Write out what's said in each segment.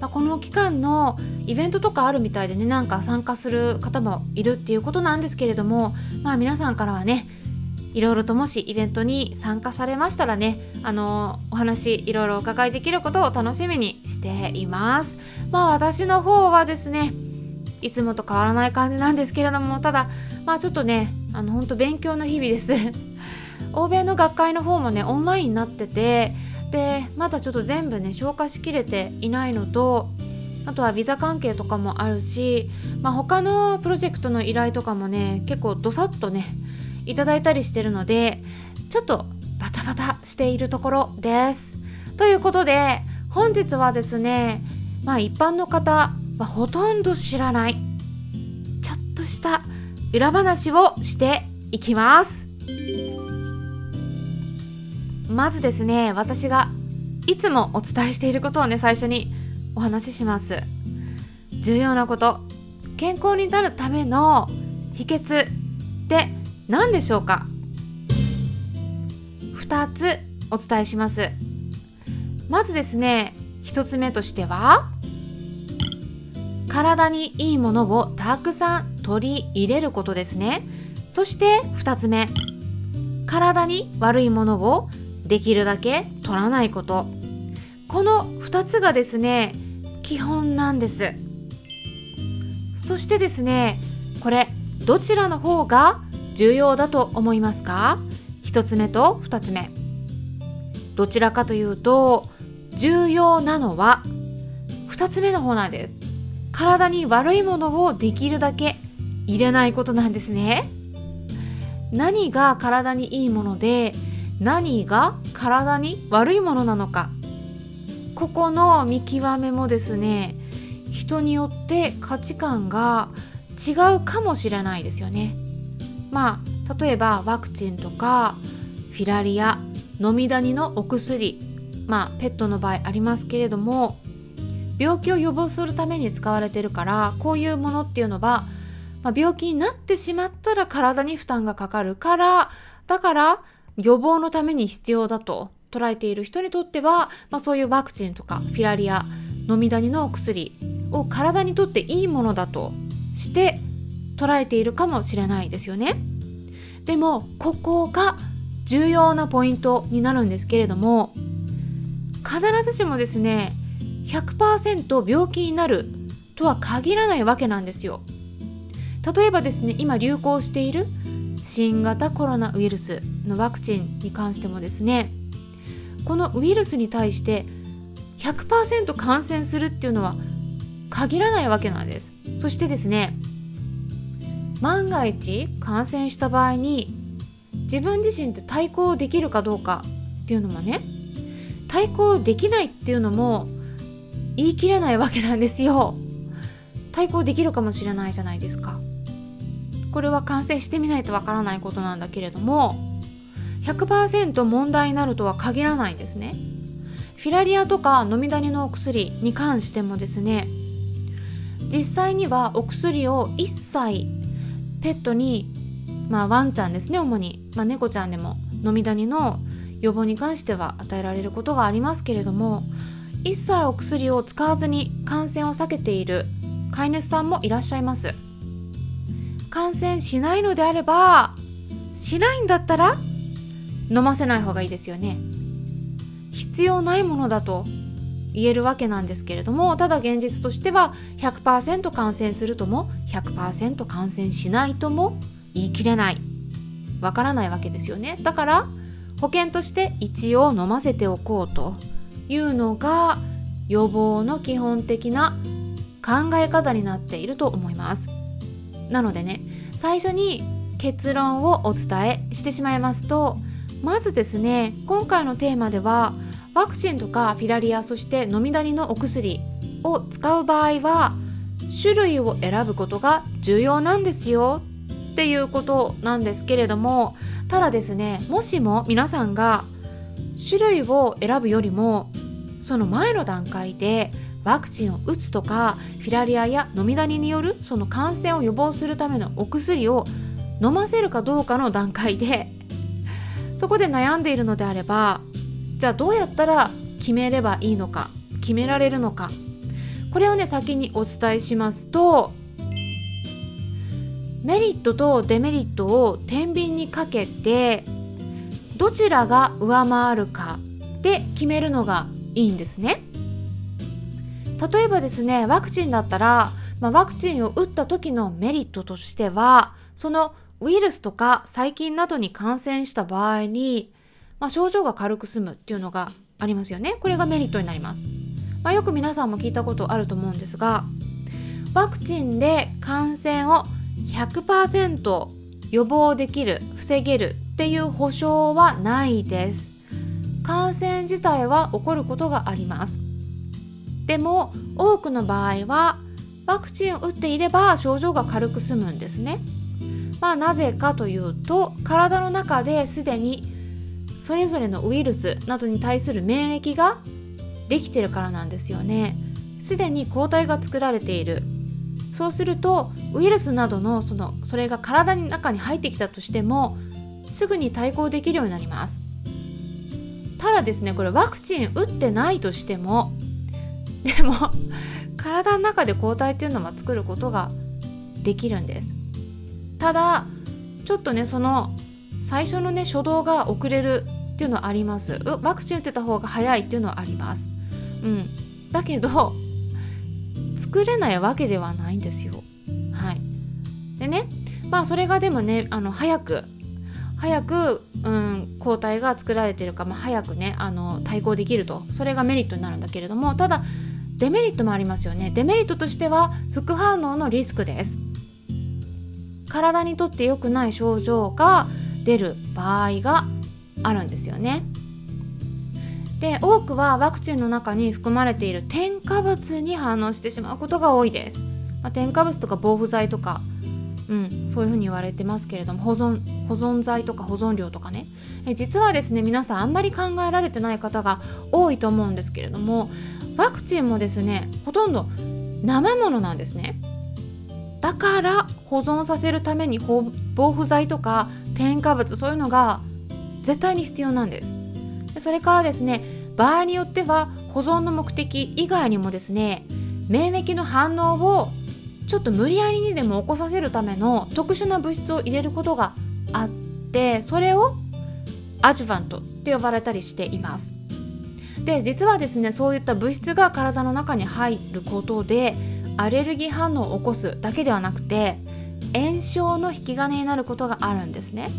まあ、この期間のイベントとかあるみたいでねなんか参加する方もいるっていうことなんですけれどもまあ皆さんからはねいろいろともしイベントに参加されましたらねあのお話いろいろお伺いできることを楽しみにしています。まあ私の方はですねいつもと変わらない感じなんですけれどもただまあちょっとねあの本当勉強の日々です。欧米の学会の方もねオンラインになっててでまだちょっと全部ね消化しきれていないのとあとはビザ関係とかもあるし、まあ、他のプロジェクトの依頼とかもね結構どさっとねいただいたりしてるのでちょっとバタバタしているところです。ということで本日はですねまあ一般の方はほとんど知らないちょっとした裏話をしていきます。まずですね私がいつもお伝えしていることをね最初にお話しします。重要なこと健康になるための秘訣って何でしょうか？2つお伝えします。まずですね1つ目としては体にいいものをたくさん取り入れることですね。そして2つ目体に悪いものをできるだけ取らないこと。この2つがですね基本なんです。そしてですねこれどちらの方が重要だと思いますか？1つ目と2つ目。どちらかというと重要なのは2つ目の方なんです。体に悪いものをできるだけ入れないことなんですね。何が体にいいもので何が体に悪いものなのか。ここの見極めもですね人によって価値観が違うかもしれないですよね。まあ例えばワクチンとかフィラリア飲みダニのお薬まあペットの場合ありますけれども病気を予防するために使われてるからこういうものっていうのは、まあ、病気になってしまったら体に負担がかかるからだから予防のために必要だと捉えている人にとっては、まあ、そういうワクチンとかフィラリア飲みダニのお薬を体にとっていいものだとして捉えているかもしれないですよね。でもここが重要なポイントになるんですけれども必ずしもですね100%病気になるとは限らないわけなんですよ。例えばですね今流行している新型コロナウイルスのワクチンに関してもですねこのウイルスに対して100%感染するっていうのは限らないわけなんです。そしてですね万が一感染した場合に自分自身って対抗できるかどうかっていうのもね対抗できないっていうのも言い切れないわけなんですよ。対抗できるかもしれないじゃないですか。これは感染してみないとわからないことなんだけれども100%問題になるとは限らないですね。フィラリアとか飲みダニのお薬に関してもですね実際にはお薬を一切ペットにまあワンちゃんですね主に、まあ、猫ちゃんでも飲みダニの予防に関しては与えられることがありますけれども一切お薬を使わずに感染を避けている飼い主さんもいらっしゃいます。感染しないのであればしないんだったら飲ませない方がいいですよね。必要ないものだと言えるわけなんですけれどもただ現実としては100%感染するとも100%感染しないとも言い切れない。わからないわけですよね。だから保険として一応飲ませておこうというのが予防の基本的な考え方になっていると思います。なのでね最初に結論をお伝えしてしまいますとまずですね今回のテーマではワクチンとかフィラリアそして飲みダニのお薬を使う場合は種類を選ぶことが重要なんですよっていうことなんですけれどもただですねもしも皆さんが種類を選ぶよりもその前の段階でワクチンを打つとかフィラリアや飲みダニによるその感染を予防するためのお薬を飲ませるかどうかの段階でそこで悩んでいるのであればじゃあどうやったら決めればいいのか決められるのかこれをね先にお伝えしますとメリットとデメリットを天秤にかけてどちらが上回るかで決めるのがいいんですね。例えばですねワクチンだったら、まあ、ワクチンを打った時のメリットとしてはそのウイルスとか細菌などに感染した場合に、まあ、症状が軽く済むっていうのがありますよね。これがメリットになります、まあ、よく皆さんも聞いたことあると思うんですがワクチンで感染を100%予防できる防げるっていう保証はないです。感染自体は起こることがあります。でも多くの場合はワクチンを打っていれば症状が軽く済むんですね。まあなぜかというと体の中ですでにそれぞれのウイルスなどに対する免疫ができてるからなんですよね。すでに抗体が作られている。そうするとウイルスなどのそのそれが体の中に入ってきたとしてもすぐに対抗できるようになります。ただですねこれワクチン打ってないとしてもでも体の中で抗体っていうのは作ることができるんです。ただちょっとねその最初のね初動が遅れるっていうのはあります。ワクチン打ってた方が早いっていうのはあります。うん。だけど作れないわけではないんですよ。はい。でねまあそれがでもねあの早く早く、うん、抗体が作られてるか、まあ、早くねあの対抗できると。それがメリットになるんだけれどもただデメリットもありますよね。デメリットとしては副反応のリスクです。体にとって良くない症状が出る場合があるんですよね。で多くはワクチンの中に含まれている添加物に反応してしまうことが多いです、まあ、添加物とか防腐剤とかうん、そういうふうに言われてますけれども保存保存剤とか保存料とかね。え実はですね皆さんあんまり考えられてない方が多いと思うんですけれどもワクチンもですねほとんど生ものなんですね。だから保存させるために防腐剤とか添加物そういうのが絶対に必要なんです。それからですね場合によっては保存の目的以外にもですね免疫の反応をちょっと無理やりにでも起こさせるための特殊な物質を入れることがあってそれをアジュバントって呼ばれたりしています。で実はですねそういった物質が体の中に入ることでアレルギー反応を起こすだけではなくて炎症の引き金になることがあるんですね。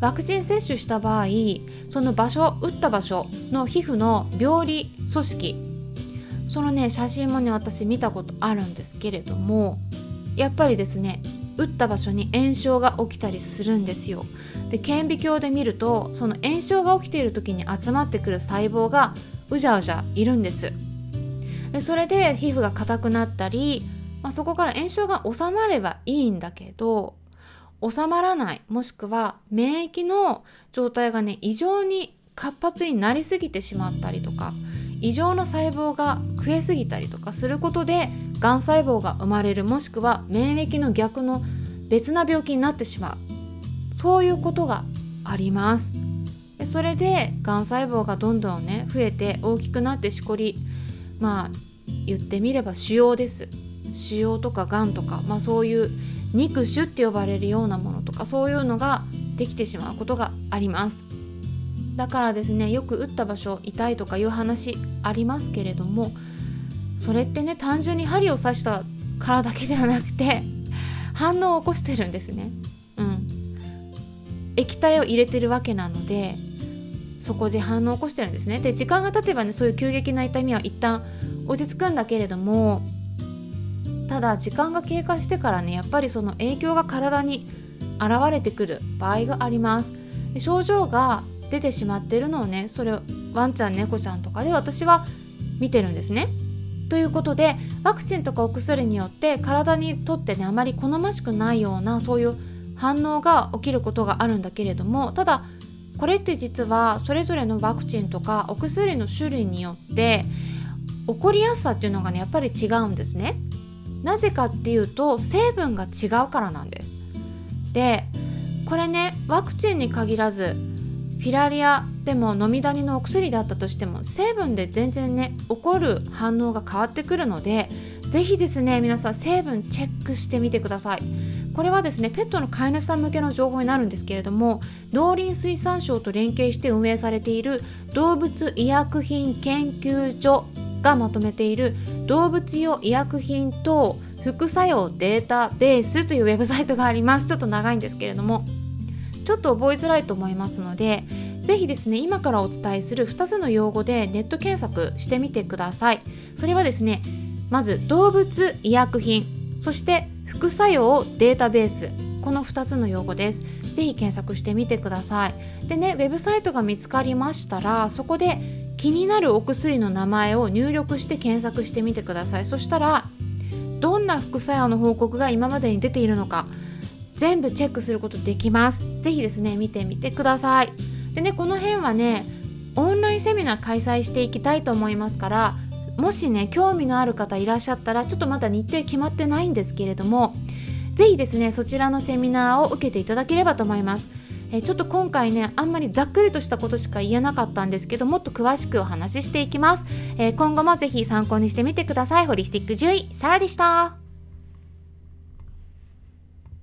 ワクチン接種した場合その場所打った場所の皮膚の病理組織そのね写真もね私見たことあるんですけれどもやっぱりですね打った場所に炎症が起きたりするんですよ。で顕微鏡で見るとその炎症が起きている時に集まってくる細胞がうじゃうじゃいるんです。でそれで皮膚が硬くなったり、まあ、そこから炎症が収まればいいんだけど収まらないもしくは免疫の状態がね異常に活発になりすぎてしまったりとか異常な細胞が増えすぎたりとかすることでがん細胞が生まれるもしくは免疫の逆の別な病気になってしまう。そういうことがあります。でそれでがん細胞がどんどんね増えて大きくなってしこりまあ言ってみれば腫瘍です。腫瘍とかがんとか、まあ、そういう肉腫って呼ばれるようなものとかそういうのができてしまうことがあります。だからですねよく打った場所痛いとかいう話ありますけれどもそれってね単純に針を刺したからだけではなくて 反応を起こしてるんですね。うん、液体を入れてるわけなのでそこで反応を起こしてるんですね。で時間が経てばねそういう急激な痛みは一旦落ち着くんだけれどもただ時間が経過してからねやっぱりその影響が体に現れてくる場合があります。症状が出てしまってるのをねそれワンちゃん猫ちゃんとかで私は見てるんですね。ということでワクチンとかお薬によって体にとってねあまり好ましくないようなそういう反応が起きることがあるんだけれどもただこれって実はそれぞれのワクチンとかお薬の種類によって起こりやすさっていうのがねやっぱり違うんですね。なぜかっていうと成分が違うからなんです。でこれねワクチンに限らずフィラリアでも飲みダニのお薬であったとしても成分で全然ね起こる反応が変わってくるので是非ですね皆さん成分チェックしてみてください。これはですねペットの飼い主さん向けの情報になるんですけれども農林水産省と連携して運営されている動物医薬品研究所がまとめている動物用医薬品等副作用データベースというウェブサイトがあります。ちょっと長いんですけれども。ちょっと覚えづらいと思いますのでぜひですね今からお伝えする2つの用語でネット検索してみてください。それはですねまず動物医薬品そして副作用データベース。この2つの用語です。ぜひ検索してみてください。でねウェブサイトが見つかりましたらそこで気になるお薬の名前を入力して検索してみてください。そしたらどんな副作用の報告が今までに出ているのか全部チェックすることできます。ぜひですね見てみてください。でねこの辺はねオンラインセミナー開催していきたいと思いますからもしね興味のある方いらっしゃったらちょっとまだ日程決まってないんですけれどもぜひですねそちらのセミナーを受けていただければと思います。えちょっと今回ねあんまりざっくりとしたことしか言えなかったんですけどもっと詳しくお話ししていきます、え今後もぜひ参考にしてみてください。ホリスティック獣医サラでした。